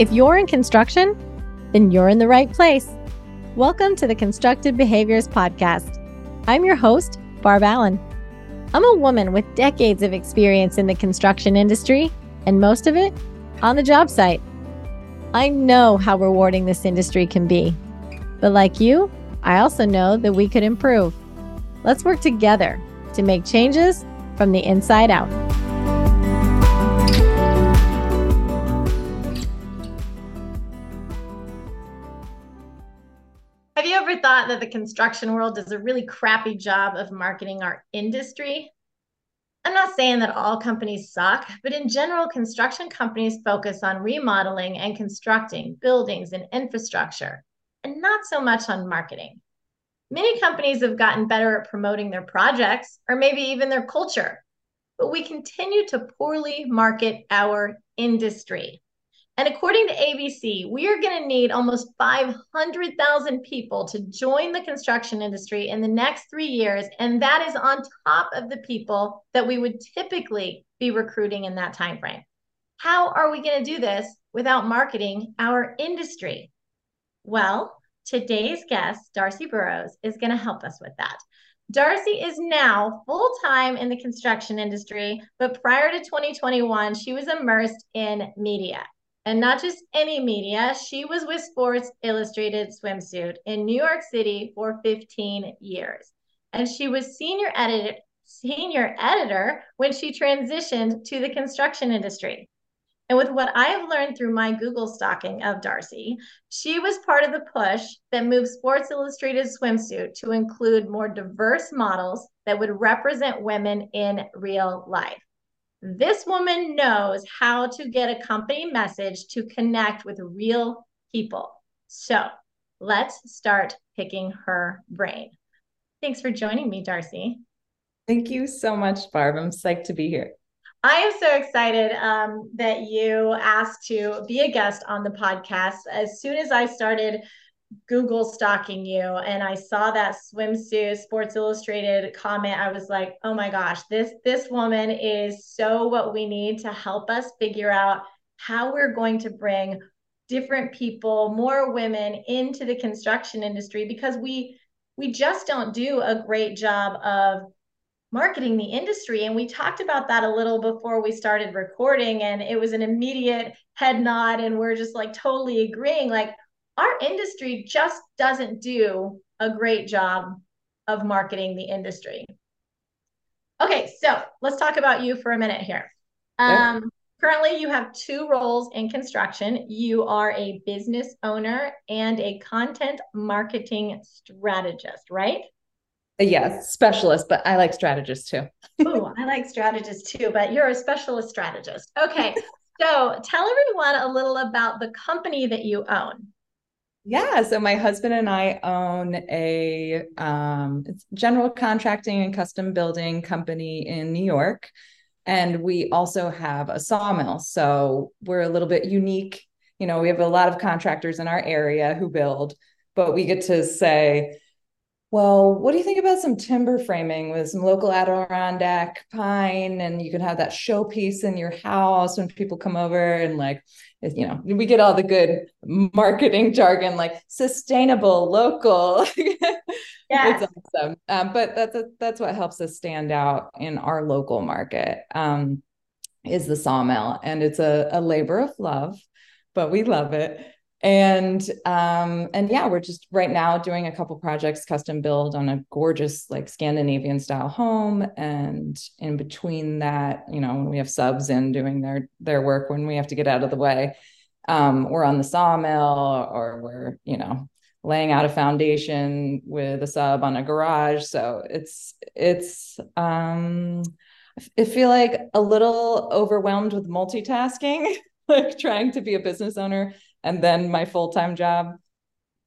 If you're in construction, then you're in the right place. Welcome to the Constructive Behaviors Podcast. I'm your host, Barb Allen. I'm a woman with decades of experience in the construction industry, and most of it on the job site. I know how rewarding this industry can be. But like you, I also know that we could improve. Let's work together to make changes from the inside out. That the construction world does a really crappy job of marketing our industry? I'm not saying that all companies suck, but in general, construction companies focus on remodeling and constructing buildings and infrastructure, and not so much on marketing. Many companies have gotten better at promoting their projects or maybe even their culture, but we continue to poorly market our industry. And according to ABC, we are going to need almost 500,000 people to join the construction industry in the next three years. And that is on top of the people that we would typically be recruiting in that time frame. How are we going to do this without marketing our industry? Well, today's guest, Darcie Burroughs, is going to help us with that. Darcie is now full time in the construction industry, but prior to 2021, she was immersed in media and not just any media. She was with Sports Illustrated Swimsuit in New York City for 15 years. And she was senior editor senior editor when she transitioned to the construction industry. And with what I have learned through my Google stalking of Darcie, she was part of the push that moved Sports Illustrated swimsuit to include more diverse models that would represent women in real life. This woman knows how to get a company message to connect with real people. So let's start picking her brain. Thanks for joining me, Darcie. Thank you so much, Barb. I'm psyched to be here. I am so excited um, that you asked to be a guest on the podcast. As soon as I started Google stalking you and I saw that swimsuit Sports Illustrated comment, I was like, oh my gosh, this this woman is so what we need to help us figure out how we're going to bring different people, more women into the construction industry because we we just don't do a great job of marketing the industry. And we talked about that a little before we started recording and it was an immediate head nod and we're just like totally agreeing like our industry just doesn't do a great job of marketing the industry. Okay, so let's talk about you for a minute here. Um, Currently, you have two roles in construction. You are a business owner and a content marketing strategist, right? Yes, specialist, but I like strategists too. oh, I like strategists too, but you're a specialist strategist. Okay, so tell everyone a little about the company that you own. Yeah, so my husband and I own a um, general contracting and custom building company in New York, and we also have a sawmill. So we're a little bit unique. You know, we have a lot of contractors in our area who build, but we get to say, well, what do you think about some timber framing with some local Adirondack pine? And you can have that showpiece in your house when people come over and like, you know, we get all the good marketing jargon like sustainable, local. Yeah, it's awesome. Um, but that's that's what helps us stand out in our local market. Um, is the sawmill, and it's a, a labor of love, but we love it and um and yeah we're just right now doing a couple projects custom build on a gorgeous like scandinavian style home. And in between that you know when we have subs in doing their their work when we have to get out of the way um we're on the sawmill or we're you know laying out a foundation with a sub on a garage. So it's it's um i feel like a little overwhelmed with multitasking like trying to be a business owner and then my full-time job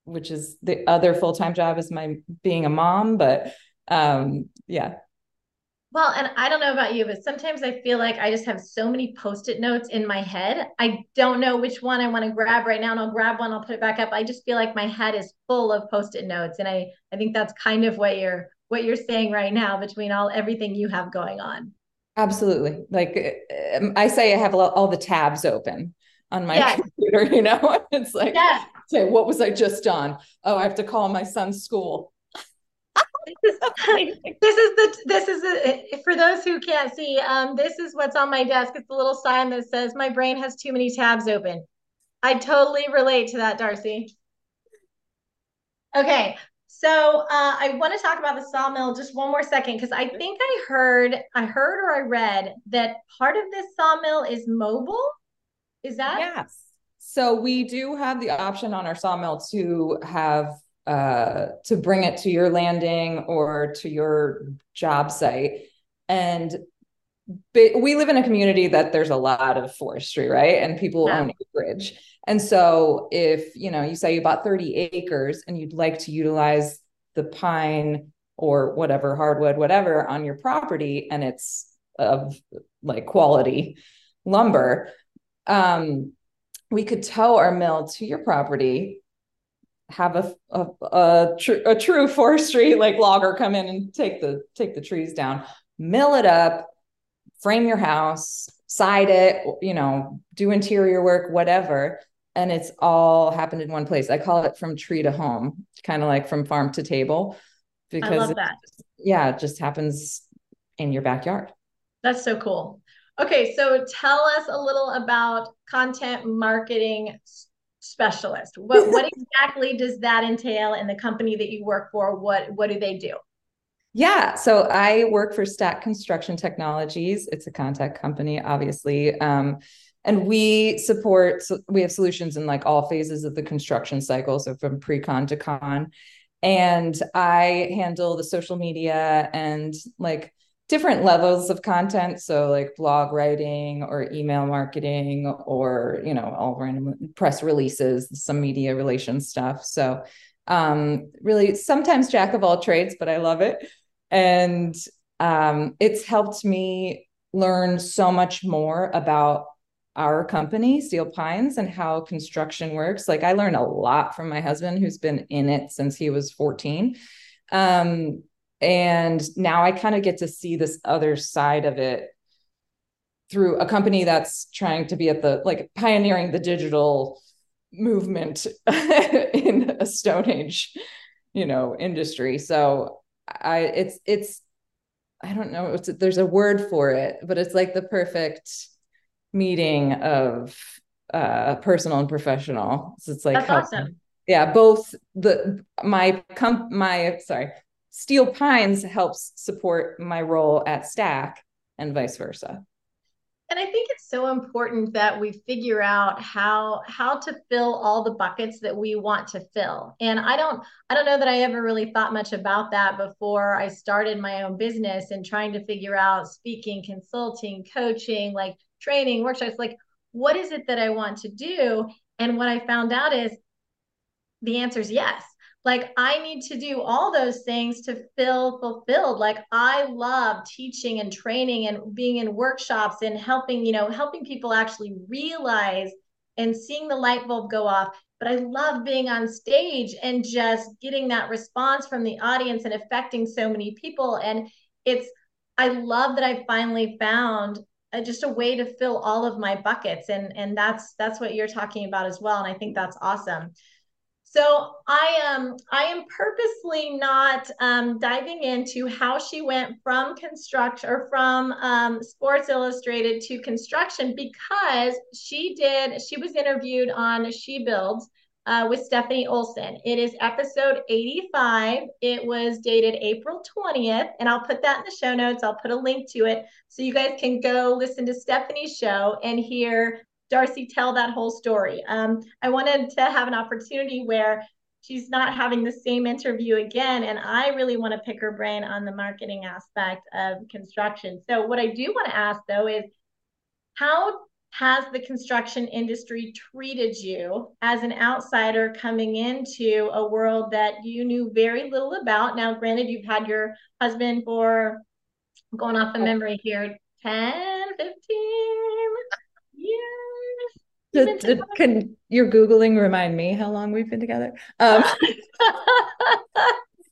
which is the other full-time job is my being a mom but um yeah. Well and i don't know about you but sometimes i feel like i just have so many post-it notes in my head. I don't know which one i want to grab right now and i'll grab one i'll put it back up. I just feel like my head is full of post-it notes and i i think that's kind of what you're what you're saying right now between all everything you have going on. Absolutely. Like um, i say i have all the tabs open on my yes. computer, you know? It's like, yes. okay, what was I just on? Oh, I have to call my son's school. this, is, this is the this is the for those who can't see um this is what's on my desk it's a little sign that says my brain has too many tabs open i totally relate to that darcie okay so uh, I want to talk about the sawmill just one more second because I think I heard, I heard or I read that part of this sawmill is mobile. Is that? Yes. So we do have the option on our sawmill to have uh, to bring it to your landing or to your job site, and we live in a community that there's a lot of forestry, right? And people yeah. own acreage. And so if, you know, you say you bought 30 acres and you'd like to utilize the pine or whatever hardwood whatever on your property and it's of like quality lumber, um we could tow our mill to your property have a a, a, tr- a true forestry like logger come in and take the take the trees down mill it up frame your house side it you know do interior work whatever and it's all happened in one place. I call it from tree to home, kind of like from farm to table, because it, yeah, it just happens in your backyard. That's so cool. Okay, so tell us a little about content marketing specialist. What what exactly does that entail in the company that you work for? What what do they do? Yeah, so I work for Stack Construction Technologies. It's a con tech company, obviously. Um, and we support so we have solutions in like all phases of the construction cycle so from pre-con to con and i handle the social media and like different levels of content so like blog writing or email marketing or you know all random press releases some media relations stuff so um really sometimes jack of all trades but i love it and um it's helped me learn so much more about our company, Steel Pines, and how construction works. Like I learned a lot from my husband, who's been in it since he was 14. Um, and now I kind of get to see this other side of it through a company that's trying to be at the like pioneering the digital movement in a stone age you know industry so i it's it's i don't know it's there's a word for it but it's like the perfect meeting of uh personal and professional. So it's like That's awesome. Yeah, both the my comp my sorry, Steel Pines helps support my role at Stack and vice versa. And I think it's so important that we figure out how how to fill all the buckets that we want to fill. And I don't I don't know that I ever really thought much about that before I started my own business and trying to figure out speaking, consulting, coaching, like training, workshops, like what is it that I want to do? And what I found out is the answer is yes. Like I need to do all those things to feel fulfilled. Like I love teaching and training and being in workshops and helping, you know, helping people actually realize and seeing the light bulb go off. But I love being on stage and just getting that response from the audience and affecting so many people. And it's, I love that I finally found uh, just a way to fill all of my buckets and and that's that's what you're talking about as well and i think that's awesome so i am um, i am purposely not um, diving into how she went from construction or from um, sports illustrated to construction because she did she was interviewed on she builds uh, with Stephanie Olson. It is episode 85. It was dated April 20th, and I'll put that in the show notes. I'll put a link to it so you guys can go listen to Stephanie's show and hear Darcie tell that whole story. Um, I wanted to have an opportunity where she's not having the same interview again, and I really want to pick her brain on the marketing aspect of construction. So, what I do want to ask though is how has the construction industry treated you as an outsider coming into a world that you knew very little about? Now, granted, you've had your husband for going off of memory here 10, 15 years. Did, can your Googling remind me how long we've been together? Um,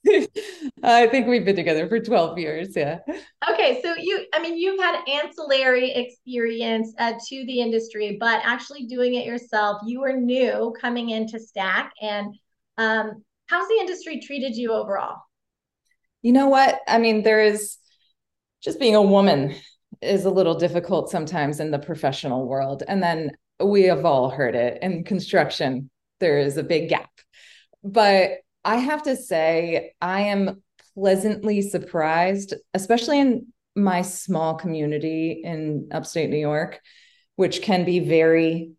I think we've been together for 12 years. Yeah. Okay. So you, I mean, you've had ancillary experience uh, to the industry, but actually doing it yourself, you were new coming into Stack. And um, how's the industry treated you overall? You know what? I mean, there is just being a woman is a little difficult sometimes in the professional world. And then we have all heard it in construction, there is a big gap. But I have to say, I am pleasantly surprised, especially in my small community in upstate New York, which can be very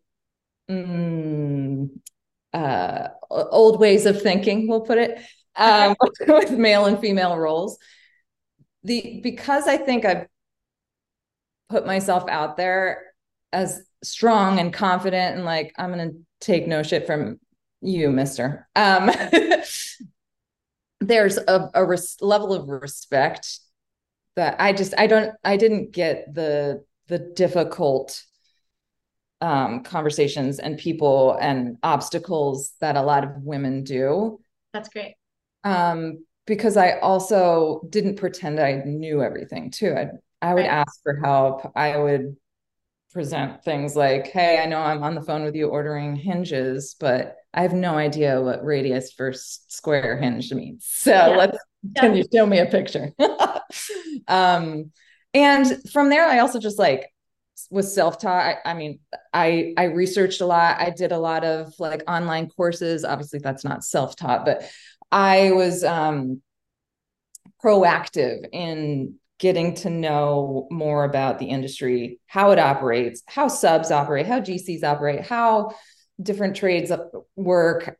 mm, uh, old ways of thinking, we'll put it, um, with male and female roles. The because I think I've put myself out there as strong and confident and like I'm gonna take no shit from you, Mister. Um, there's a, a res- level of respect that I just I don't I didn't get the the difficult um, conversations and people and obstacles that a lot of women do. That's great. Um, because I also didn't pretend I knew everything too. I I would right. ask for help. I would present things like, "Hey, I know I'm on the phone with you ordering hinges, but I have no idea what radius for square hinge means. So yeah. let's yeah. can you show me a picture?" um, and from there, I also just like was self-taught. I, I, mean, I I researched a lot. I did a lot of like online courses. Obviously, that's not self-taught, but I was um, proactive in getting to know more about the industry, how it operates, how subs operate, how GCs operate, how different trades work,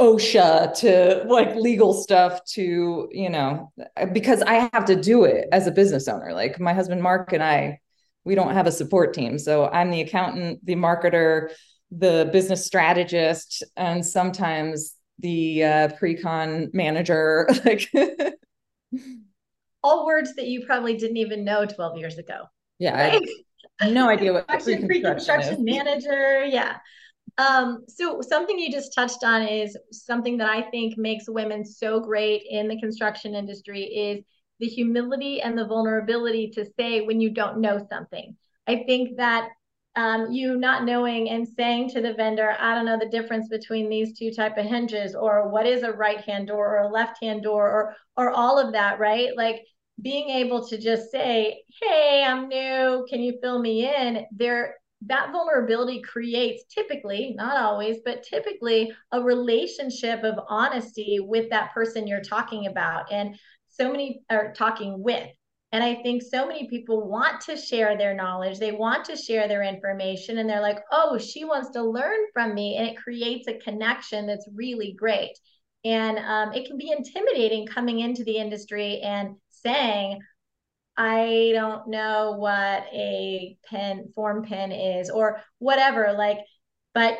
OSHA to like legal stuff to, you know, because I have to do it as a business owner. Like my husband Mark and I, we don't have a support team. So I'm the accountant, the marketer, the business strategist, and sometimes the uh, pre-con manager. like all words that you probably didn't even know 12 years ago. Yeah. Right? no idea what pre-construction, pre-construction manager. Yeah. Um, so something you just touched on is something that I think makes women so great in the construction industry is the humility and the vulnerability to say when you don't know something. I think that um, you not knowing and saying to the vendor, I don't know the difference between these two type of hinges, or what is a right hand door or a left hand door, or or all of that, right? Like being able to just say, "Hey, I'm new. Can you fill me in?" There, that vulnerability creates typically, not always, but typically a relationship of honesty with that person you're talking about, and so many are talking with. And I think so many people want to share their knowledge, they want to share their information, and they're like, oh, she wants to learn from me. And it creates a connection that's really great. And um, it can be intimidating coming into the industry and saying, I don't know what a pen form pen is or whatever. Like, but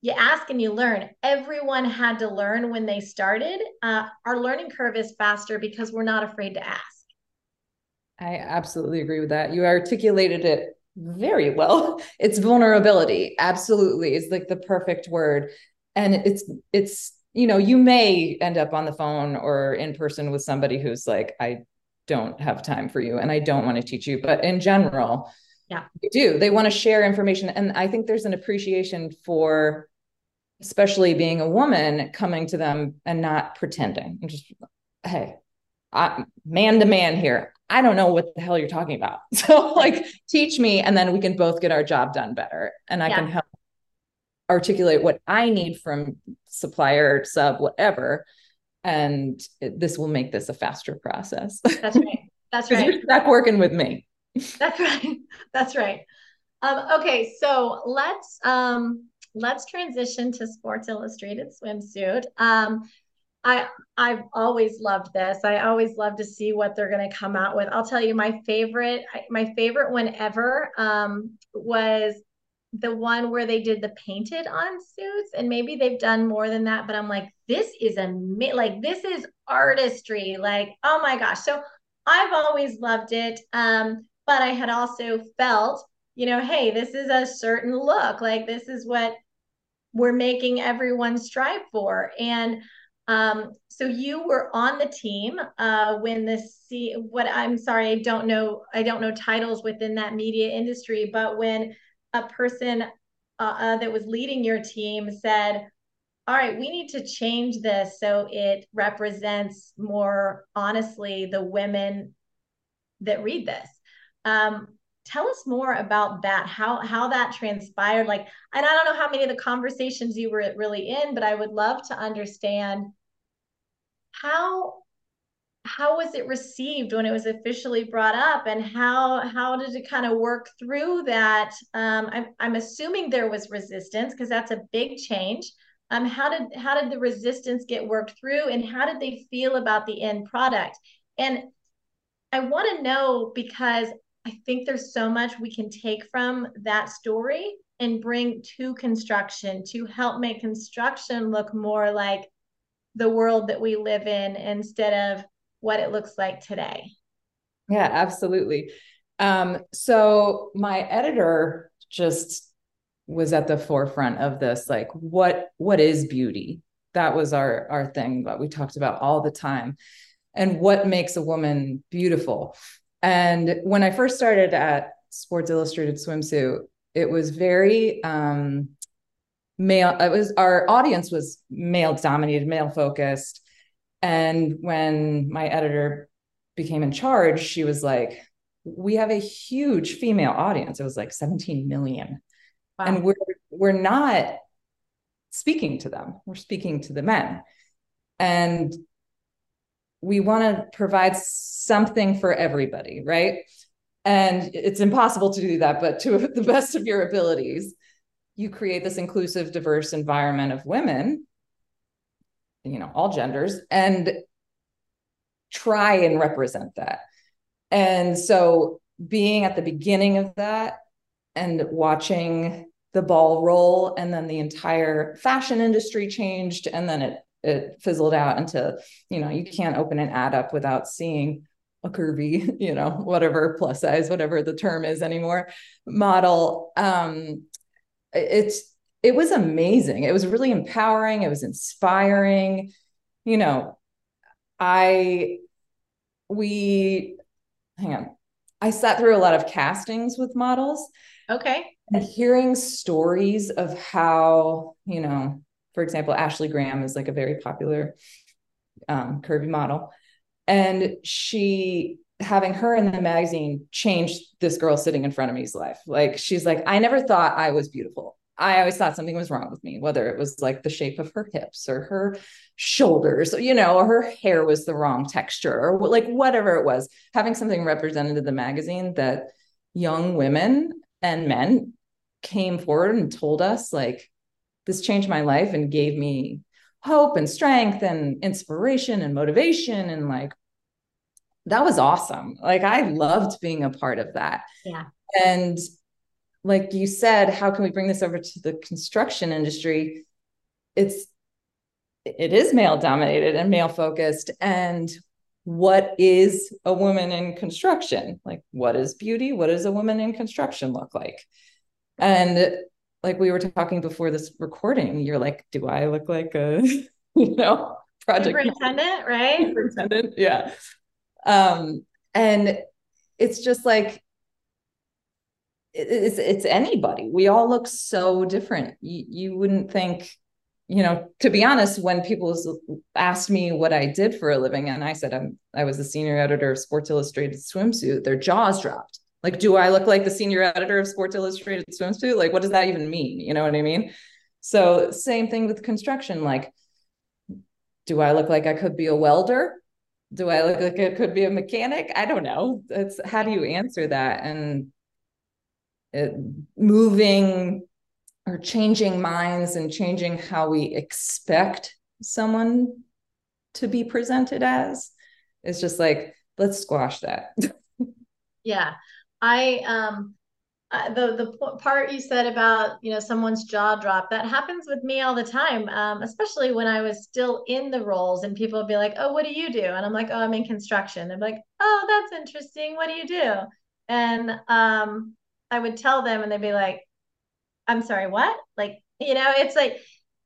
you ask and you learn. Everyone had to learn when they started. Uh, our learning curve is faster because we're not afraid to ask. I absolutely agree with that. You articulated it very well. It's vulnerability. Absolutely. It's like the perfect word. And it's, it's, you know, you may end up on the phone or in person with somebody who's like, I don't have time for you and I don't want to teach you. But in general, yeah, they do. They want to share information. And I think there's an appreciation for, especially being a woman, coming to them and not pretending. And just, hey, I, man to man here. I don't know what the hell you're talking about. So like teach me and then we can both get our job done better. And I yeah. can help articulate what I need from supplier, sub, whatever. And it, this will make this a faster process. That's right. That's right. You're stuck working with me. That's right. That's right. Um, okay, so let's um, let's transition to Sports Illustrated swimsuit. Um, I I've always loved this. I always love to see what they're going to come out with. I'll tell you my favorite my favorite one ever um, was the one where they did the painted on suits and maybe they've done more than that but I'm like this is a like this is artistry like oh my gosh. So I've always loved it um, but I had also felt you know hey this is a certain look like this is what we're making everyone strive for and Um, so you were on the team uh, when the C. What I'm sorry, I don't know. I don't know titles within that media industry, but when a person uh, uh, that was leading your team said, "All right, we need to change this so it represents more honestly the women that read this." Um, tell us more about that how how that transpired like and i don't know how many of the conversations you were really in but i would love to understand how how was it received when it was officially brought up? And how how did it kind of work through that? Um, I'm, I'm assuming there was resistance because that's a big change. Um, how did how did the resistance get worked through and how did they feel about the end product? And i want to know because i think there's so much we can take from that story and bring to construction to help make construction look more like the world that we live in instead of what it looks like today. Yeah, absolutely. Um, so my editor just was at the forefront of this like what what is beauty that was our our thing that we talked about all the time and what makes a woman beautiful and when i first started at sports illustrated swimsuit it was very um male it was our audience was male dominated male focused. And when my editor became in charge she was like we have a huge female audience. It was like 17 million. Wow. and we're we're not speaking to them. We're speaking to the men. And we want to provide something for everybody right? And it's impossible to do that but to the best of your abilities you create this inclusive, diverse environment of women, you know, all genders, and try and represent that. And so being at the beginning of that and watching the ball roll and then the entire fashion industry changed and then it it fizzled out into you know you can't open an ad up without seeing a curvy you know whatever plus size whatever the term is anymore model um it's it was amazing. It was really empowering. It was inspiring. You know, I we hang on. I sat through a lot of castings with models. Okay. And hearing stories of how, you know, for example, Ashley Graham is like a very popular um, curvy model. And she having her in the magazine changed this girl sitting in front of me's life. Like she's like, I never thought I was beautiful. I always thought something was wrong with me, whether it was like the shape of her hips or her shoulders, you know, or her hair was the wrong texture or like whatever it was. Having something represented in the magazine that young women and men came forward and told us, like, this changed my life and gave me hope and strength and inspiration and motivation and like that was awesome. Like I loved being a part of that. Yeah. And like you said, how can we bring this over to the construction industry? It's it is male dominated and male focused. And what is a woman in construction? Like, what is beauty? What does a woman in construction look like? And like we were talking before this recording, you're like, do I look like a, you know, project superintendent, right? Superintendent, yeah. Um, and it's just like it's it's anybody. We all look so different. You, you wouldn't think, you know, to be honest, when people asked me what I did for a living, and I said I'm I was the senior editor of Sports Illustrated Swimsuit, their jaws dropped. Like, do I look like the senior editor of Sports Illustrated Swimsuit? Like, what does that even mean? You know what I mean? So, same thing with construction. Like, do I look like I could be a welder? Do I look like it could be a mechanic? I don't know. It's how do you answer that? And it, moving or changing minds and changing how we expect someone to be presented as is just like let's squash that yeah i um uh, the the part you said about you know someone's jaw drop that happens with me all the time um, especially when i was still in the roles and people would be like oh what do you do and i'm like oh i'm in construction they're like oh that's interesting what do you do and um I would tell them and they'd be like, I'm sorry, what? Like, you know, it's like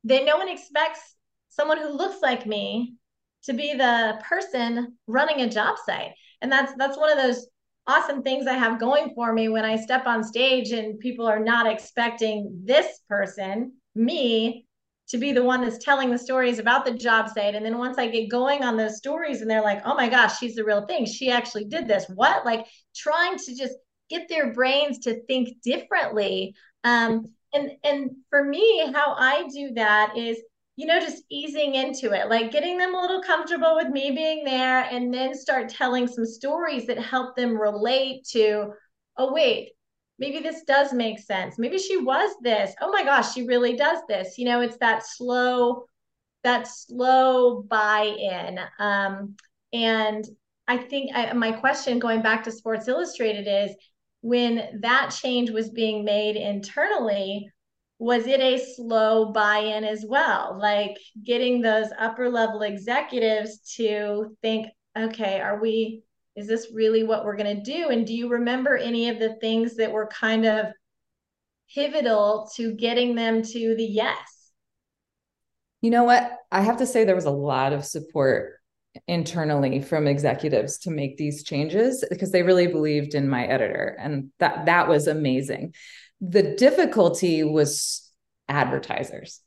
they no one expects someone who looks like me to be the person running a job site. And that's that's one of those awesome things I have going for me when I step on stage and people are not expecting this person, me, to be the one that's telling the stories about the job site. And then once I get going on those stories and they're like, oh my gosh, she's the real thing. She actually did this. What? Like trying to just get their brains to think differently. Um, and and for me, how I do that is you know, just easing into it, like getting them a little comfortable with me being there, and then start telling some stories that help them relate to, oh, wait, maybe this does make sense. Maybe she was this. Oh my gosh, she really does this. You know, it's that slow, that slow buy-in. Um, and I think I, my question going back to Sports Illustrated is when that change was being made internally, was it a slow buy-in as well? Like getting those upper level executives to think okay are we is this really what we're going to do? And do you remember any of the things that were kind of pivotal to getting them to the yes? You know what? I have to say there was a lot of support internally from executives to make these changes because they really believed in my editor and that that was amazing the difficulty was advertisers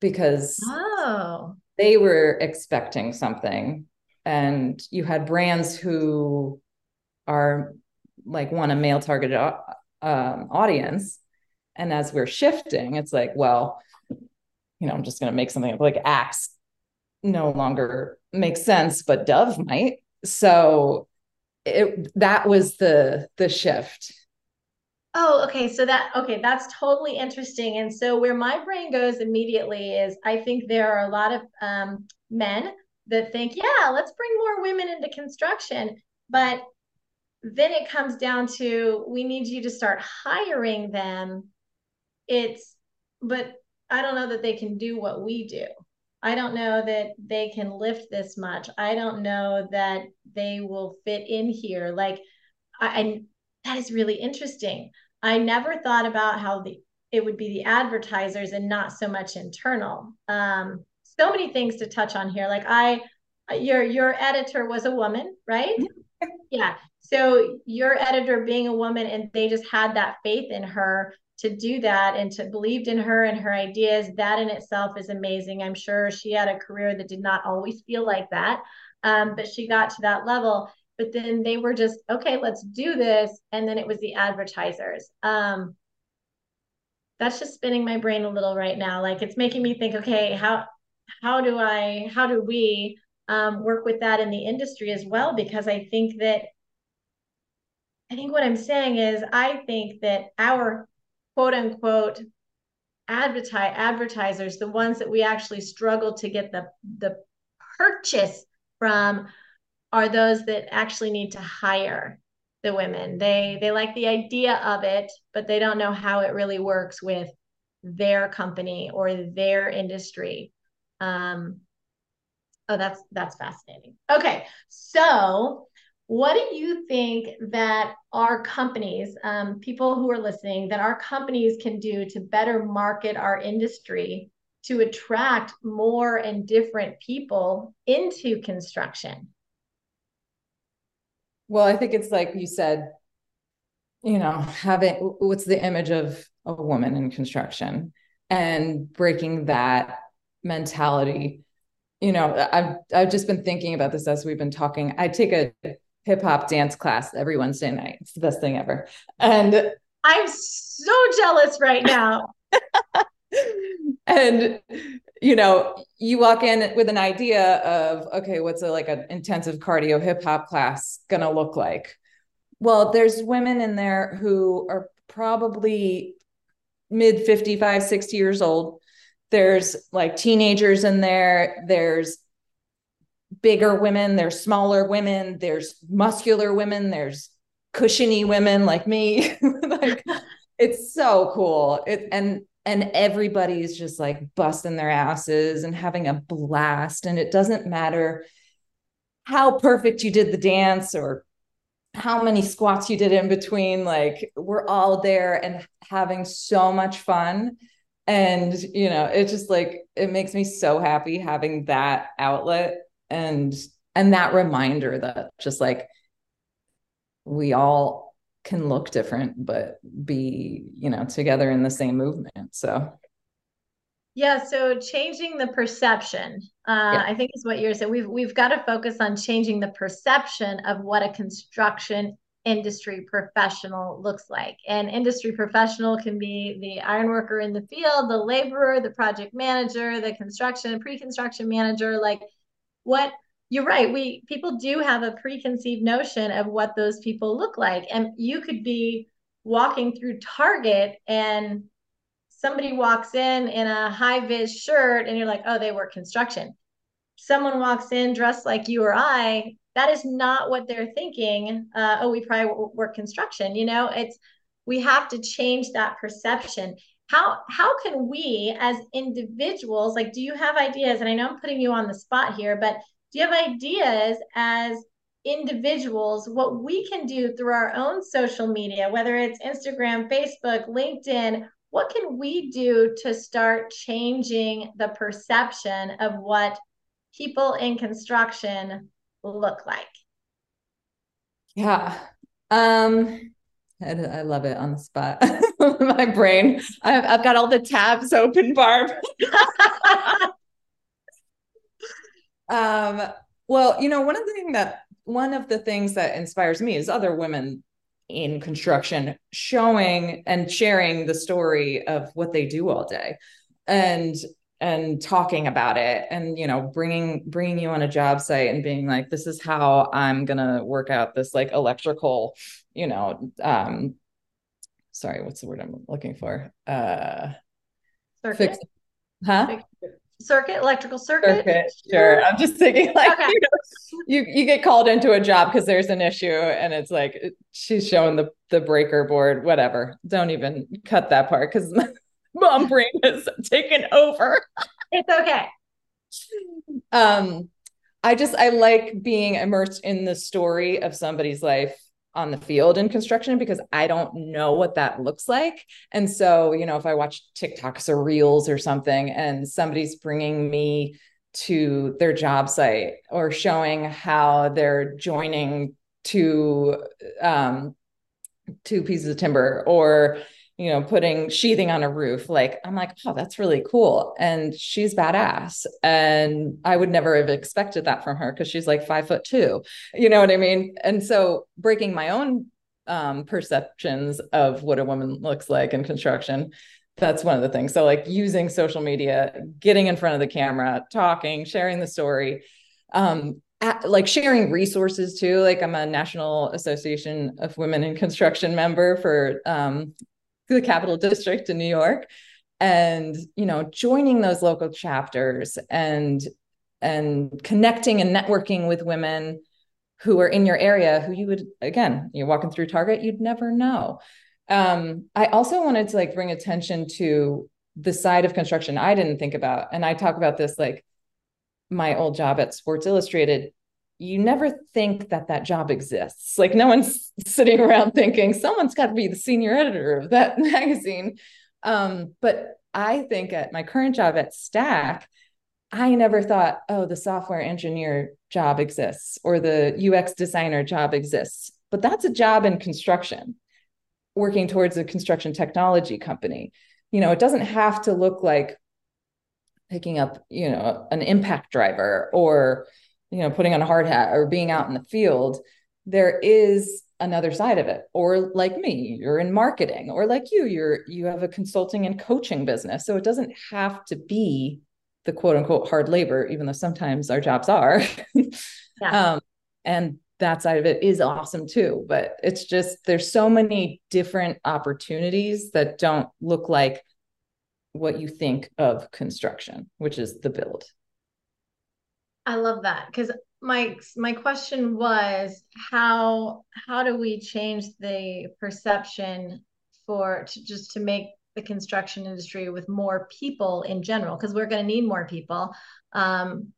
because oh. they were expecting something. And you had brands who are like want a male targeted um, audience. And as we're shifting, it's like, well, you know, I'm just going to make something up like Axe no longer makes sense, but Dove might. So it that was the the shift Oh, okay. So that okay, that's totally interesting. And so where my brain goes immediately is I think there are a lot of um, men that think, yeah, let's bring more women into construction. But then it comes down to we need you to start hiring them. It's but I don't know that they can do what we do. I don't know that they can lift this much. I don't know that they will fit in here. Like I, I that is really interesting. I never thought about how the it would be the advertisers and not so much internal. Um, so many things to touch on here. Like I, your your editor was a woman, right? yeah. So your editor being a woman, and they just had that faith in her to do that and to believed in her and her ideas. That in itself is amazing. I'm sure she had a career that did not always feel like that, um, but she got to that level but then they were just okay let's do this. And then it was the advertisers. Um that's just spinning my brain a little right now. Like it's making me think okay how how do i how do we um, work with that in the industry as well? Because i think that i think what i'm saying is i think that our quote unquote advertise advertisers the ones that we actually struggle to get the the purchase from are those that actually need to hire the women. They they like the idea of it, but they don't know how it really works with their company or their industry. Um, oh, that's that's fascinating. Okay, so what do you think that our companies, um, people who are listening, that our companies can do to better market our industry to attract more and different people into construction? Well, I think it's like you said, you know, having what's the image of a woman in construction and breaking that mentality. You know, I've I've just been thinking about this as we've been talking. I take a hip hop dance class every Wednesday night. It's the best thing ever. And I'm so jealous right now. and you know you walk in with an idea of okay what's a, like an intensive cardio hip hop class gonna look like? Well there's women in there who are probably mid 55 60 years old. There's like teenagers in there. There's bigger women. There's smaller women. There's muscular women. There's cushiony women like me. Like it's so cool. It, and and everybody's just like busting their asses and having a blast. And it doesn't matter how perfect you did the dance or how many squats you did in between like we're all there and having so much fun. And you know it just like it makes me so happy having that outlet and and that reminder that just like we all can look different but be you know together in the same movement so yeah so changing the perception uh, yeah. i think is what you're saying we've we've got to focus on changing the perception of what a construction industry professional looks like. And industry professional can be the iron worker in the field, the laborer, the project manager, the construction, pre-construction manager, like what you're right. We people do have a preconceived notion of what those people look like. And you could be walking through Target and somebody walks in in a high vis shirt and you're like, oh, they work construction. Someone walks in dressed like you or I, that is not what they're thinking. Uh, oh, we probably work construction. You know, it's we have to change that perception. How how can we as individuals, like, do you have ideas? And I know I'm putting you on the spot here, but do you have ideas as individuals what we can do through our own social media, whether it's Instagram, Facebook, LinkedIn? What can we do to start changing the perception of what people in construction look like? Yeah. Um, I, I love it on the spot. My brain. I've, I've got all the tabs open, Barb. um, well, you know, one of the thing that one of the things that inspires me is other women in construction showing and sharing the story of what they do all day. And and talking about it and you know bringing bringing you on a job site and being like this is how i'm going to work out this like electrical you know um sorry what's the word i'm looking for uh circuit fix, huh circuit electrical circuit, circuit sure i'm just thinking like okay. you, know, you you get called into a job because there's an issue and it's like she's showing the the breaker board whatever don't even cut that part because mom brain has taken over. It's okay. Um, I just I like being immersed in the story of somebody's life on the field in construction because I don't know what that looks like. And so, you know, if I watch TikToks or Reels or something and somebody's bringing me to their job site or showing how they're joining two um, two pieces of timber or you know, putting sheathing on a roof. Like, I'm like, oh, that's really cool. And she's badass. And I would never have expected that from her because she's like five foot two. You know what I mean? And so breaking my own um, perceptions of what a woman looks like in construction. That's one of the things. So, like using social media, getting in front of the camera, talking, sharing the story, um, at, like sharing resources too. Like I'm a National Association of Women in Construction member for um, the Capital District in New York and you know joining those local chapters and and connecting and networking with women who are in your area who you would again you're walking through target you'd never know. Um, i also wanted to like bring attention to the side of construction i didn't think about. And i talk about this like my old job at sports illustrated you never think that that job exists. Like no one's sitting around thinking someone's got to be the senior editor of that magazine. Um, but I think at my current job at Stack, I never thought, oh, the software engineer job exists or the UX designer job exists. But that's a job in construction, working towards a construction technology company. You know, it doesn't have to look like picking up, you know, an impact driver or you know putting on a hard hat or being out in the field there is another side of it. Or like me you're in marketing. Or like you you're you have a consulting and coaching business. So it doesn't have to be the quote unquote hard labor even though sometimes our jobs are. Yeah. um, and that side of it is awesome too. But it's just there's so many different opportunities that don't look like what you think of construction which is the build I love that because my my question was how how do we change the perception for to just to make the construction industry with more people in general because we're going to need more people um,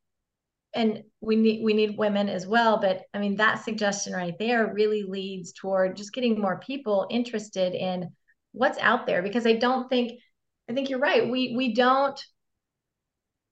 and we need we need women as well but i mean that suggestion right there really leads toward just getting more people interested in what's out there because i don't think I think you're right. We we don't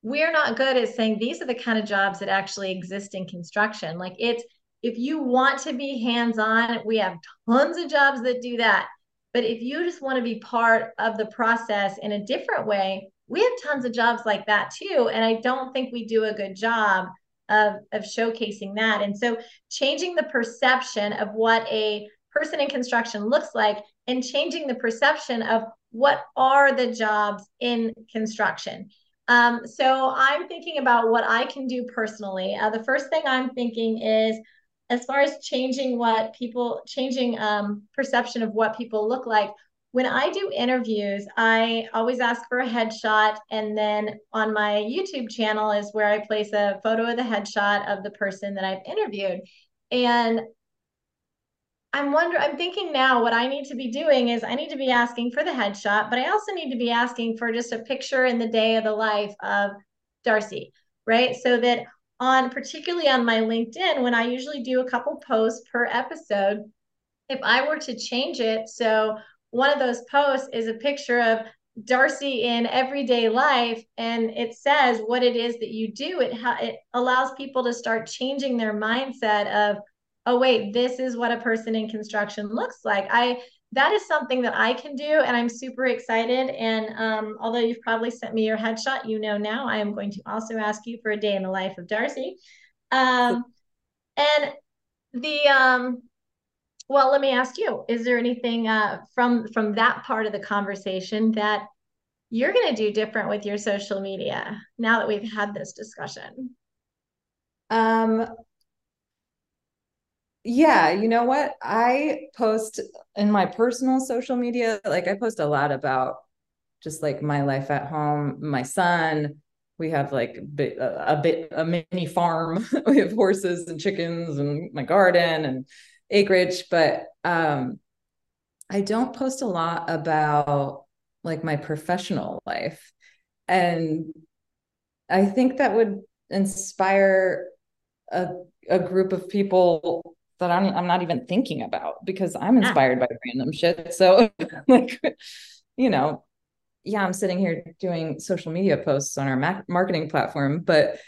we're not good at saying these are the kind of jobs that actually exist in construction. Like it's if you want to be hands-on, we have tons of jobs that do that. But if you just want to be part of the process in a different way, we have tons of jobs like that too. And I don't think we do a good job of, of showcasing that. And so changing the perception of what a person in construction looks like and changing the perception of what are the jobs in construction. Um, so I'm thinking about what I can do personally. Uh, the first thing I'm thinking is as far as changing what people changing um, perception of what people look like when i do interviews i always ask for a headshot and then on my youtube channel is where i place a photo of the headshot of the person that i've interviewed and i'm wondering i'm thinking now what i need to be doing is i need to be asking for the headshot but i also need to be asking for just a picture in the day of the life of darcie right so that on particularly on my LinkedIn, when I usually do a couple posts per episode, if I were to change it, so one of those posts is a picture of Darcie in everyday life, and it says what it is that you do. It ha- it allows people to start changing their mindset of, oh wait, this is what a person in construction looks like. I that is something that I can do, and I'm super excited. And um, although you've probably sent me your headshot, you know now I am going to also ask you for a day in the life of Darcie. Um, and the um, well, let me ask you: Is there anything uh, from from that part of the conversation that you're going to do different with your social media now that we've had this discussion? Um, yeah, you know what? I post in my personal social media, like I post a lot about just like my life at home, my son. We have like a bit, a, mini farm. we have horses and chickens and my garden and acreage, but um, I don't post a lot about like my professional life. And I think that would inspire a, a group of people that I'm I'm not even thinking about because I'm ah. inspired yeah. by random shit. So like you know, yeah, I'm sitting here doing social media posts on our ma- marketing platform, but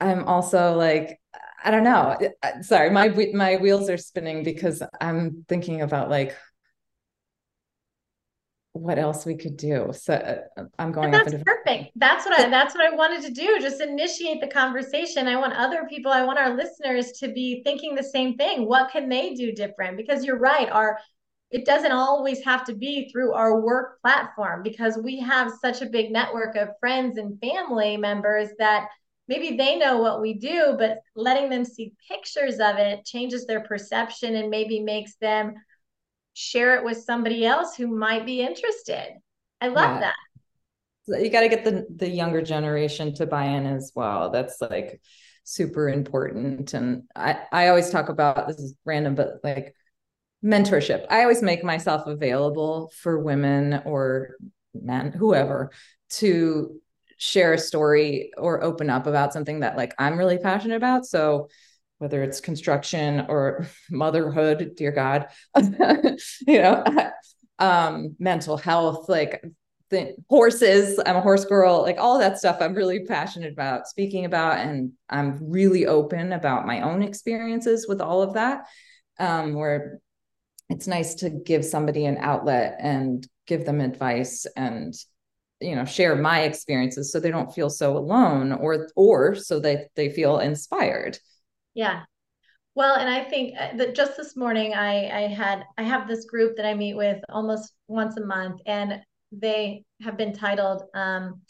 I'm also like I don't know. Sorry, my my wheels are spinning because I'm thinking about like what else we could do. So uh, I'm going. that's perfect. That's what I. That's what I wanted to do. Just initiate the conversation. I want other people. I want our listeners to be thinking the same thing. What can they do different? Because you're right. Our it doesn't always have to be through our work platform because we have such a big network of friends and family members that maybe they know what we do, but letting them see pictures of it changes their perception and maybe makes them share it with somebody else who might be interested. I love yeah. that. You got to get the the younger generation to buy in as well. That's like super important. And I I always talk about this is random, but like mentorship. I always make myself available for women or men, whoever, to share a story or open up about something that like I'm really passionate about. So whether it's construction or motherhood, dear God, you know, um, mental health, like the horses, I'm a horse girl, like all that stuff I'm really passionate about speaking about. And I'm really open about my own experiences with all of that. Um, where it's nice to give somebody an outlet and give them advice and you know share my experiences so they don't feel so alone or or so that they feel inspired yeah. Well, and I think uh, that just this morning I I had I have this group that I meet with almost once a month and they have been titled um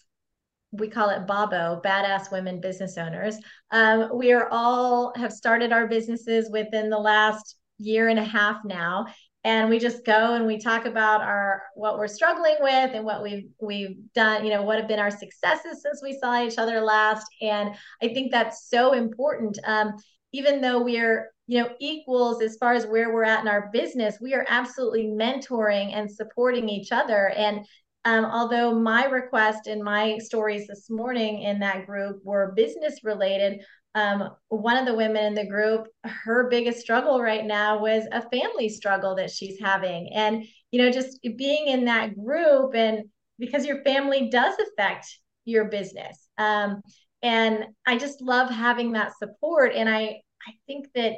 we call it Babo, Badass Women Business Owners. Um, we are all have started our businesses within the last year and a half now. And we just go and we talk about our what we're struggling with and what we've we've done, you know, what have been our successes since we saw each other last. And I think that's so important. Um, even though we're you know equals as far as where we're at in our business we are absolutely mentoring and supporting each other and um, although my request and my stories this morning in that group were business related um, one of the women in the group her biggest struggle right now was a family struggle that she's having and you know just being in that group and because your family does affect your business. Um, and I just love having that support. And I, I think that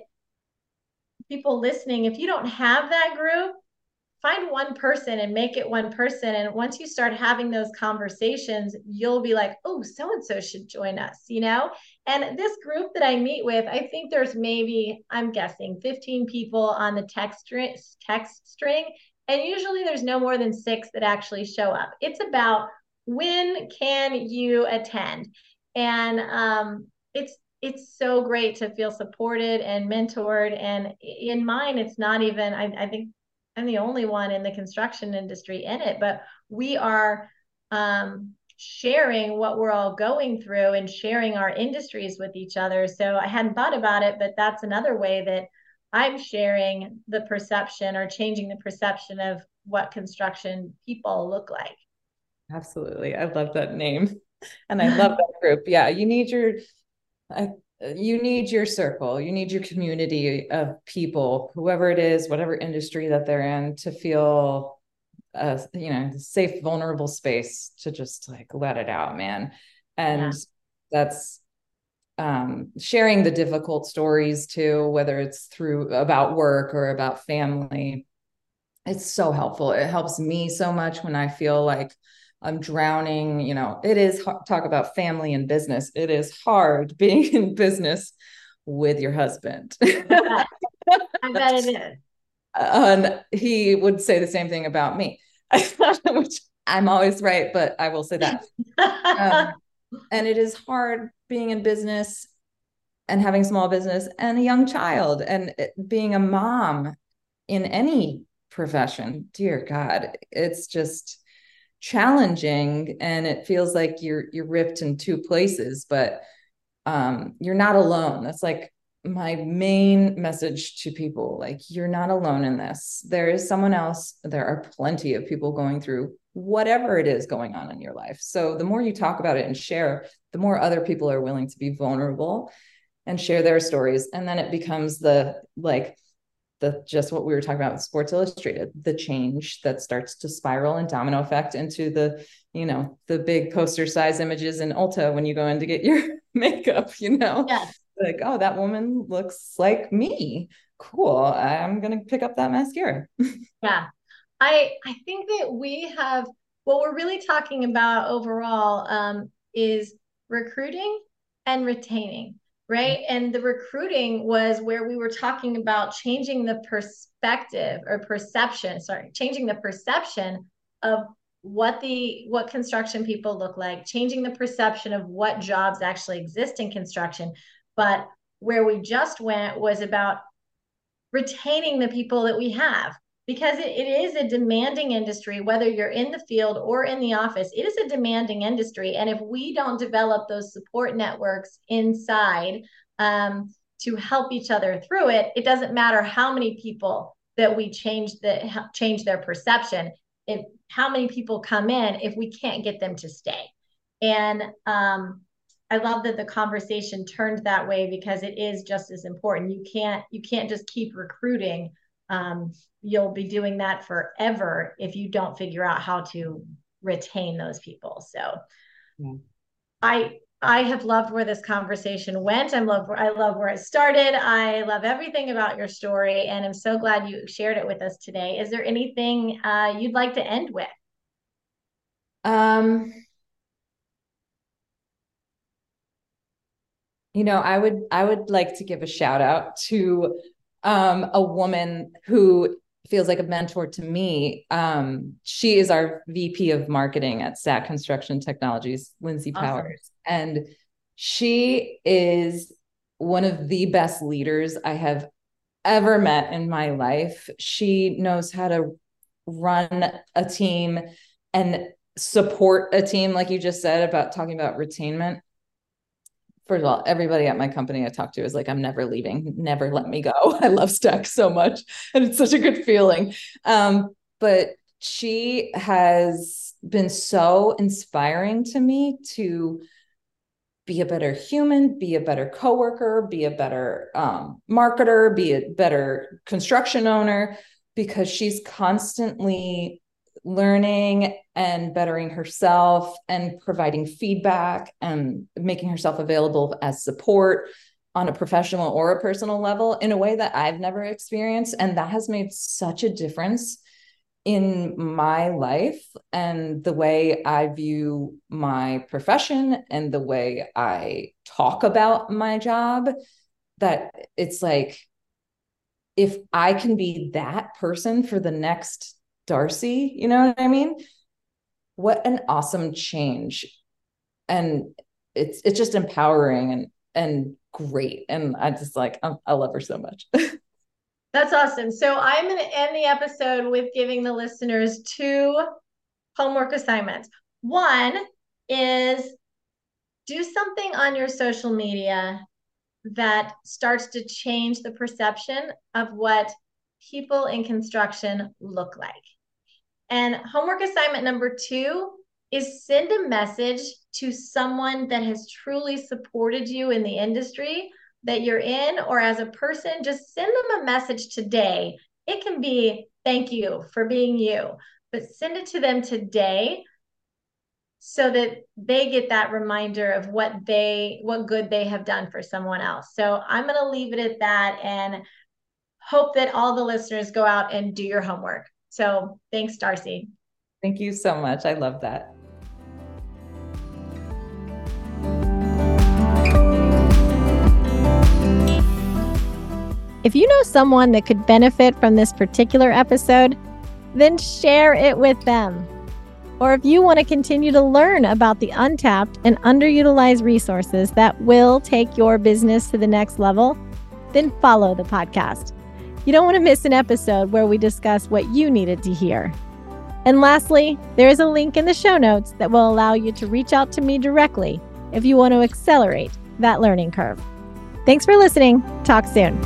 people listening, if you don't have that group, find one person and make it one person. And once you start having those conversations, you'll be like, oh, so and so should join us, you know? And this group that I meet with, I think there's maybe, I'm guessing, 15 people on the text, text string. And usually there's no more than six that actually show up. It's about when can you attend? And um, it's it's so great to feel supported and mentored. And in mine, it's not even, I, I think I'm the only one in the construction industry in it, but we are um, sharing what we're all going through and sharing our industries with each other. So I hadn't thought about it, but that's another way that I'm sharing the perception or changing the perception of what construction people look like. Absolutely. I love that name. And I love that group. Yeah, you need your I you need your circle, you need your community of people, whoever it is, whatever industry that they're in, to feel a you know safe, vulnerable space to just like let it out, man. And yeah. that's um, sharing the difficult stories too, whether it's through about work or about family. It's so helpful. It helps me so much when I feel like I'm drowning. You know, it is talk about family and business. It is hard being in business with your husband. I bet it is. And he would say the same thing about me, which I'm always right, but I will say that. um, and it is hard being in business and having small business and a young child and being a mom in any profession. Dear God, it's just challenging and it feels like you're you're ripped in two places but um you're not alone. That's like my main message to people like you're not alone in this. There is someone else there are plenty of people going through whatever it is going on in your life. So the more you talk about it and share the more other people are willing to be vulnerable and share their stories and then it becomes the like the just what we were talking about with Sports Illustrated, the change that starts to spiral and domino effect into the, you know, the big poster size images in Ulta when you go in to get your makeup, you know? Yes. Like, oh, that woman looks like me. Cool. I'm gonna pick up that mascara. yeah. I I think that we have what we're really talking about overall um, is recruiting and retaining right? And the recruiting was where we were talking about changing the perspective or perception, sorry, changing the perception of what the what construction people look like, changing the perception of what jobs actually exist in construction. But where we just went was about retaining the people that we have because it, it is a demanding industry whether you're in the field or in the office it is a demanding industry. And if we don't develop those support networks inside um, to help each other through it it doesn't matter how many people that we change that change their perception. If how many people come in if we can't get them to stay. And um, I love that the conversation turned that way because it is just as important. You can't you can't just keep recruiting um, you'll be doing that forever if you don't figure out how to retain those people. So yeah. I I have loved where this conversation went. I'm love I love where it started. I love everything about your story, and I'm so glad you shared it with us today. Is there anything uh, you'd like to end with? Um, you know, I would I would like to give a shout out to um, a woman who feels like a mentor to me. Um, she is our VP of marketing at Stack Construction Technologies, Lindsay awesome. Powers. And she is one of the best leaders I have ever met in my life. She knows how to run a team and support a team, like you just said about talking about retainment first of all, everybody at my company I talk to is like, I'm never leaving, never let me go. I love Stack so much. And it's such a good feeling. Um, but she has been so inspiring to me to be a better human, be a better coworker, be a better um, marketer, be a better construction owner, because she's constantly learning and bettering herself and providing feedback and making herself available as support on a professional or a personal level in a way that I've never experienced. And that has made such a difference in my life and the way I view my profession and the way I talk about my job that it's like if I can be that person for the next Darcie, you know what I mean? What an awesome change. And it's it's just empowering and and great. And I just like I'm, I love her so much. That's awesome. So I'm going to end the episode with giving the listeners two homework assignments. One is do something on your social media that starts to change the perception of what people in construction look like. And homework assignment number two is send a message to someone that has truly supported you in the industry that you're in or as a person. Just send them a message today. It can be thank you for being you, but send it to them today so that they get that reminder of what they what good they have done for someone else. So I'm going to leave it at that and hope that all the listeners go out and do your homework. So thanks Darcie. Thank you so much. I love that. If you know someone that could benefit from this particular episode, then share it with them. Or if you want to continue to learn about the untapped and underutilized resources that will take your business to the next level, then follow the podcast. You don't want to miss an episode where we discuss what you needed to hear. And lastly, there is a link in the show notes that will allow you to reach out to me directly if you want to accelerate that learning curve. Thanks for listening. Talk soon.